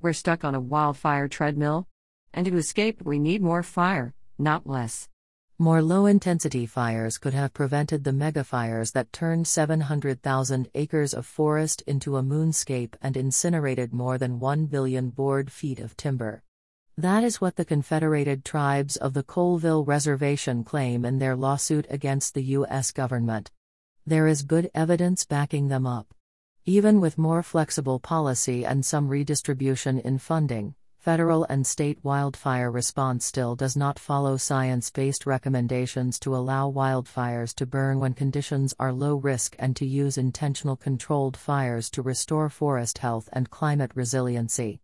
We're stuck on a wildfire treadmill. And to escape, we need more fire, not less. More low intensity fires could have prevented the megafires that turned 700,000 acres of forest into a moonscape and incinerated more than 1 billion board feet of timber. That is what the Confederated Tribes of the Colville Reservation claim in their lawsuit against the U.S. government. There is good evidence backing them up. Even with more flexible policy and some redistribution in funding, federal and state wildfire response still does not follow science based recommendations to allow wildfires to burn when conditions are low risk and to use intentional controlled fires to restore forest health and climate resiliency.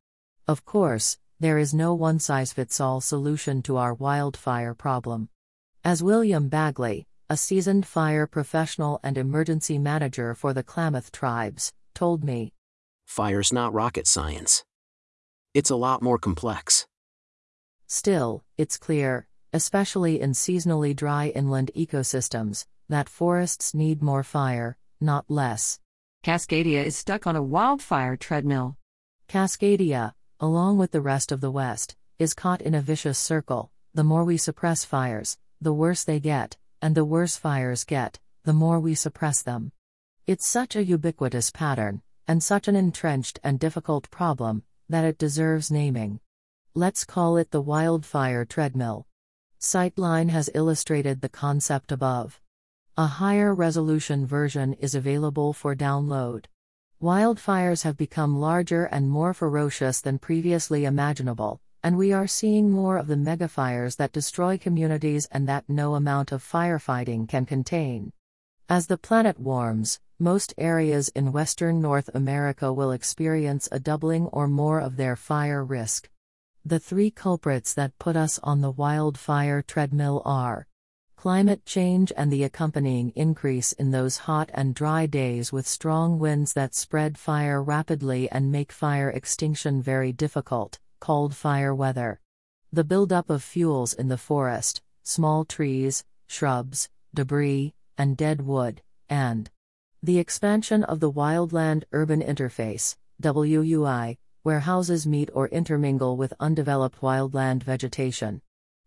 Of course, there is no one size fits all solution to our wildfire problem. As William Bagley, a seasoned fire professional and emergency manager for the Klamath tribes, told me, Fire's not rocket science. It's a lot more complex. Still, it's clear, especially in seasonally dry inland ecosystems, that forests need more fire, not less. Cascadia is stuck on a wildfire treadmill. Cascadia, along with the rest of the West, is caught in a vicious circle. The more we suppress fires, the worse they get, and the worse fires get, the more we suppress them. It's such a ubiquitous pattern, and such an entrenched and difficult problem, that it deserves naming. Let's call it the wildfire treadmill. Sightline has illustrated the concept above. A higher resolution version is available for download. Wildfires have become larger and more ferocious than previously imaginable, and we are seeing more of the megafires that destroy communities and that no amount of firefighting can contain. As the planet warms, most areas in Western North America will experience a doubling or more of their fire risk. The three culprits that put us on the wildfire treadmill are climate change and the accompanying increase in those hot and dry days with strong winds that spread fire rapidly and make fire extinction very difficult, called fire weather. The buildup of fuels in the forest, small trees, shrubs, debris, and dead wood, and the expansion of the wildland urban interface, WUI, where houses meet or intermingle with undeveloped wildland vegetation.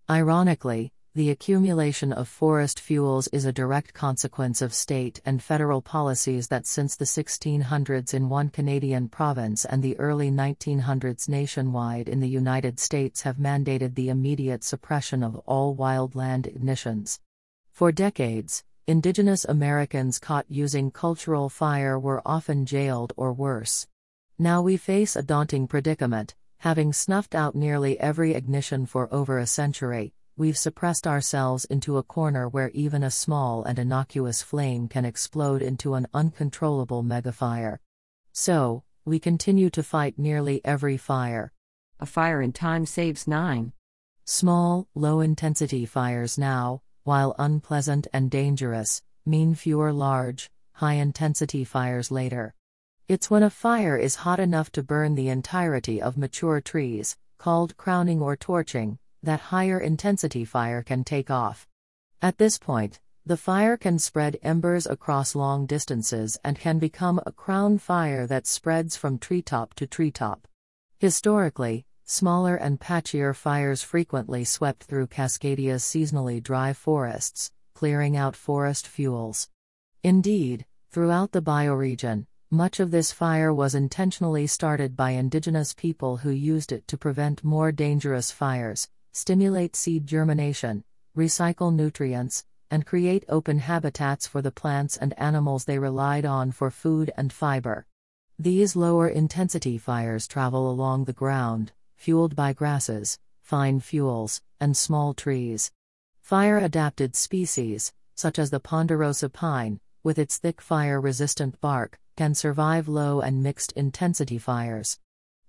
Ironically, the accumulation of forest fuels is a direct consequence of state and federal policies that since the 1600s in one Canadian province and the early 1900s nationwide in the United States have mandated the immediate suppression of all wildland ignitions. For decades, Indigenous Americans caught using cultural fire were often jailed or worse. Now we face a daunting predicament, having snuffed out nearly every ignition for over a century, we've suppressed ourselves into a corner where even a small and innocuous flame can explode into an uncontrollable megafire. So, we continue to fight nearly every fire. A fire in time saves nine. Small, low intensity fires now, while unpleasant and dangerous, mean fewer large, high intensity fires later. It's when a fire is hot enough to burn the entirety of mature trees, called crowning or torching, that higher intensity fire can take off. At this point, the fire can spread embers across long distances and can become a crown fire that spreads from treetop to treetop. Historically, smaller and patchier fires frequently swept through Cascadia's seasonally dry forests, clearing out forest fuels. Indeed, throughout the bioregion, much of this fire was intentionally started by indigenous people who used it to prevent more dangerous fires, stimulate seed germination, recycle nutrients, and create open habitats for the plants and animals they relied on for food and fiber. These lower intensity fires travel along the ground, fueled by grasses, fine fuels, and small trees. Fire adapted species, such as the ponderosa pine, with its thick fire resistant bark, can survive low and mixed intensity fires.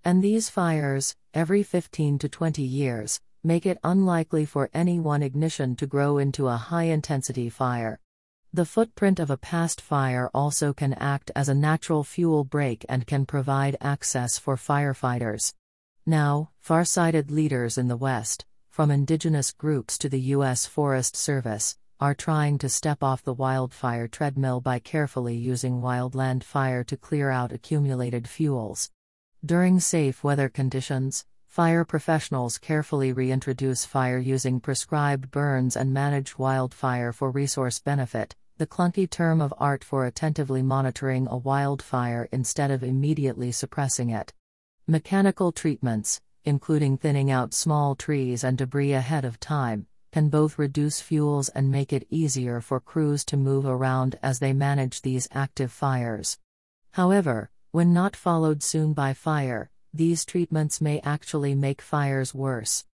And these fires, every 15 to 20 years, make it unlikely for any one ignition to grow into a high intensity fire. The footprint of a past fire also can act as a natural fuel break and can provide access for firefighters. Now, far sighted leaders in the West, from indigenous groups to the U.S. Forest Service, are trying to step off the wildfire treadmill by carefully using wildland fire to clear out accumulated fuels. During safe weather conditions, fire professionals carefully reintroduce fire using prescribed burns and manage wildfire for resource benefit, the clunky term of art for attentively monitoring a wildfire instead of immediately suppressing it. Mechanical treatments, including thinning out small trees and debris ahead of time, can both reduce fuels and make it easier for crews to move around as they manage these active fires. However, when not followed soon by fire, these treatments may actually make fires worse.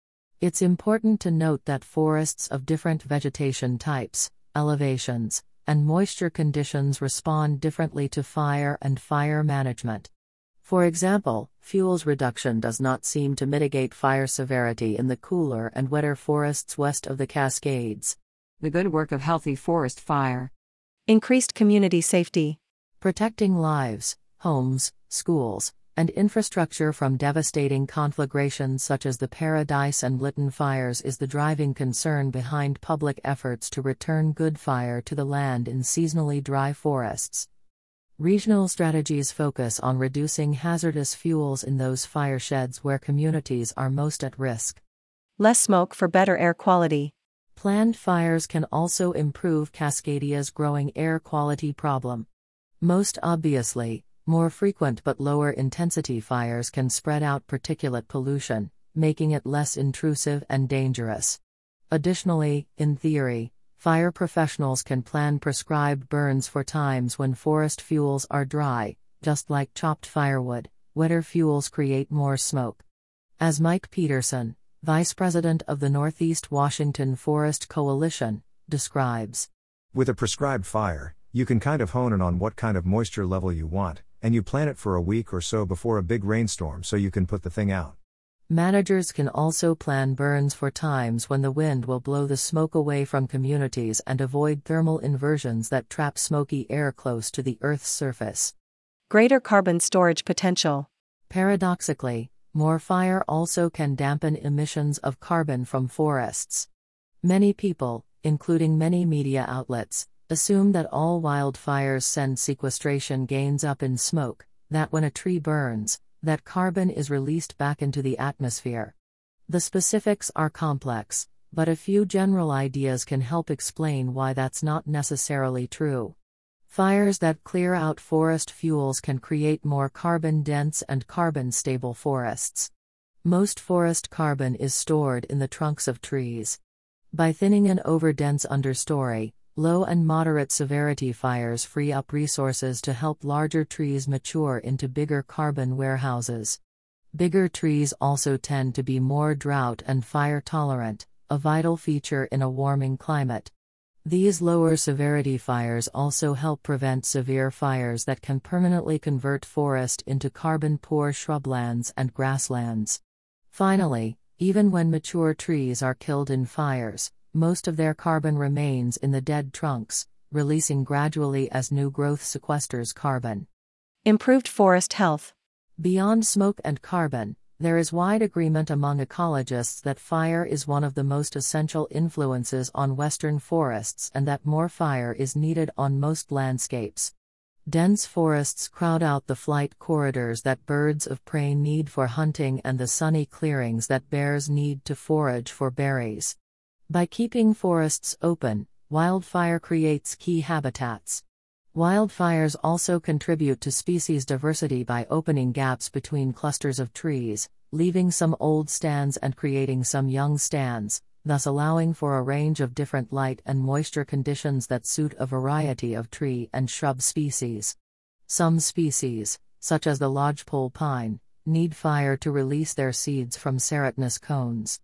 It's important to note that forests of different vegetation types, elevations, and moisture conditions respond differently to fire and fire management. For example, fuels reduction does not seem to mitigate fire severity in the cooler and wetter forests west of the Cascades. The good work of healthy forest fire. Increased community safety. Protecting lives, homes, schools, and infrastructure from devastating conflagrations such as the Paradise and Lytton fires is the driving concern behind public efforts to return good fire to the land in seasonally dry forests. Regional strategies focus on reducing hazardous fuels in those firesheds where communities are most at risk. Less smoke for better air quality. Planned fires can also improve Cascadia's growing air quality problem. Most obviously, more frequent but lower intensity fires can spread out particulate pollution, making it less intrusive and dangerous. Additionally, in theory, Fire professionals can plan prescribed burns for times when forest fuels are dry, just like chopped firewood, wetter fuels create more smoke. As Mike Peterson, vice president of the Northeast Washington Forest Coalition, describes With a prescribed fire, you can kind of hone in on what kind of moisture level you want, and you plan it for a week or so before a big rainstorm so you can put the thing out. Managers can also plan burns for times when the wind will blow the smoke away from communities and avoid thermal inversions that trap smoky air close to the Earth's surface. Greater carbon storage potential. Paradoxically, more fire also can dampen emissions of carbon from forests. Many people, including many media outlets, assume that all wildfires send sequestration gains up in smoke, that when a tree burns, that carbon is released back into the atmosphere. The specifics are complex, but a few general ideas can help explain why that's not necessarily true. Fires that clear out forest fuels can create more carbon dense and carbon stable forests. Most forest carbon is stored in the trunks of trees. By thinning an overdense understory, Low and moderate severity fires free up resources to help larger trees mature into bigger carbon warehouses. Bigger trees also tend to be more drought and fire tolerant, a vital feature in a warming climate. These lower severity fires also help prevent severe fires that can permanently convert forest into carbon poor shrublands and grasslands. Finally, even when mature trees are killed in fires, most of their carbon remains in the dead trunks, releasing gradually as new growth sequesters carbon. Improved forest health. Beyond smoke and carbon, there is wide agreement among ecologists that fire is one of the most essential influences on western forests and that more fire is needed on most landscapes. Dense forests crowd out the flight corridors that birds of prey need for hunting and the sunny clearings that bears need to forage for berries. By keeping forests open, wildfire creates key habitats. Wildfires also contribute to species diversity by opening gaps between clusters of trees, leaving some old stands and creating some young stands, thus allowing for a range of different light and moisture conditions that suit a variety of tree and shrub species. Some species, such as the lodgepole pine, need fire to release their seeds from serotinous cones.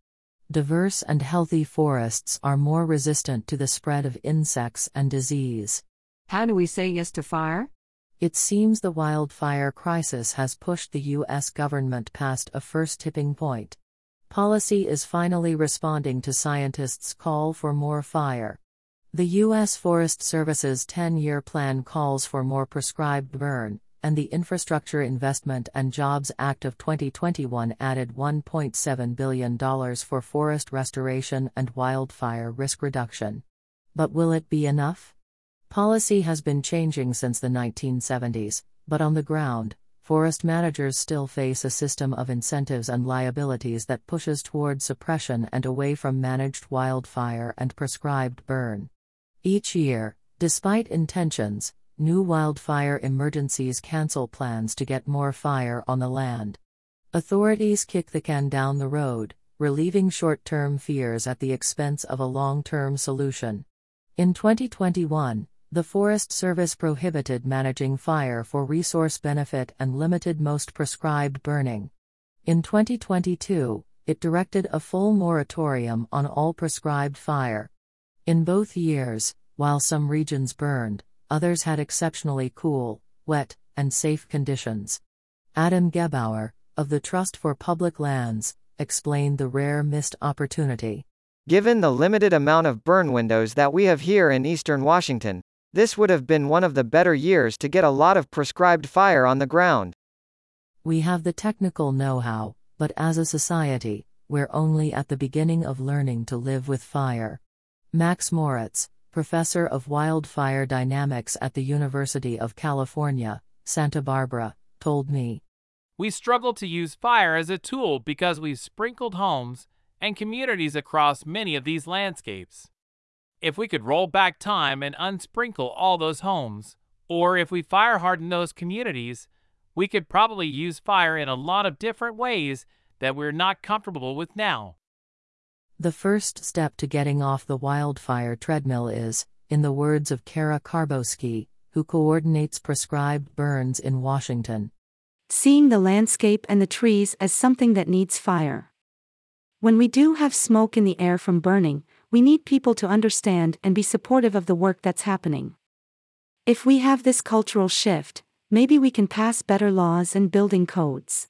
Diverse and healthy forests are more resistant to the spread of insects and disease. How do we say yes to fire? It seems the wildfire crisis has pushed the U.S. government past a first tipping point. Policy is finally responding to scientists' call for more fire. The U.S. Forest Service's 10 year plan calls for more prescribed burn, and the Infrastructure Investment and Jobs Act of 2021 added $1.7 billion for forest restoration and wildfire risk reduction. But will it be enough? Policy has been changing since the 1970s, but on the ground, forest managers still face a system of incentives and liabilities that pushes toward suppression and away from managed wildfire and prescribed burn. Each year, despite intentions, new wildfire emergencies cancel plans to get more fire on the land. Authorities kick the can down the road, relieving short term fears at the expense of a long term solution. In 2021, the Forest Service prohibited managing fire for resource benefit and limited most prescribed burning. In 2022, it directed a full moratorium on all prescribed fire. In both years, while some regions burned, others had exceptionally cool, wet, and safe conditions. Adam Gebauer, of the Trust for Public Lands, explained the rare missed opportunity. Given the limited amount of burn windows that we have here in eastern Washington, this would have been one of the better years to get a lot of prescribed fire on the ground. We have the technical know how, but as a society, we're only at the beginning of learning to live with fire. Max Moritz, professor of wildfire dynamics at the University of California, Santa Barbara, told me. We struggle to use fire as a tool because we've sprinkled homes and communities across many of these landscapes. If we could roll back time and unsprinkle all those homes, or if we fire harden those communities, we could probably use fire in a lot of different ways that we're not comfortable with now. The first step to getting off the wildfire treadmill is, in the words of Kara Karboski, who coordinates prescribed burns in Washington, seeing the landscape and the trees as something that needs fire. When we do have smoke in the air from burning, we need people to understand and be supportive of the work that's happening. If we have this cultural shift, maybe we can pass better laws and building codes.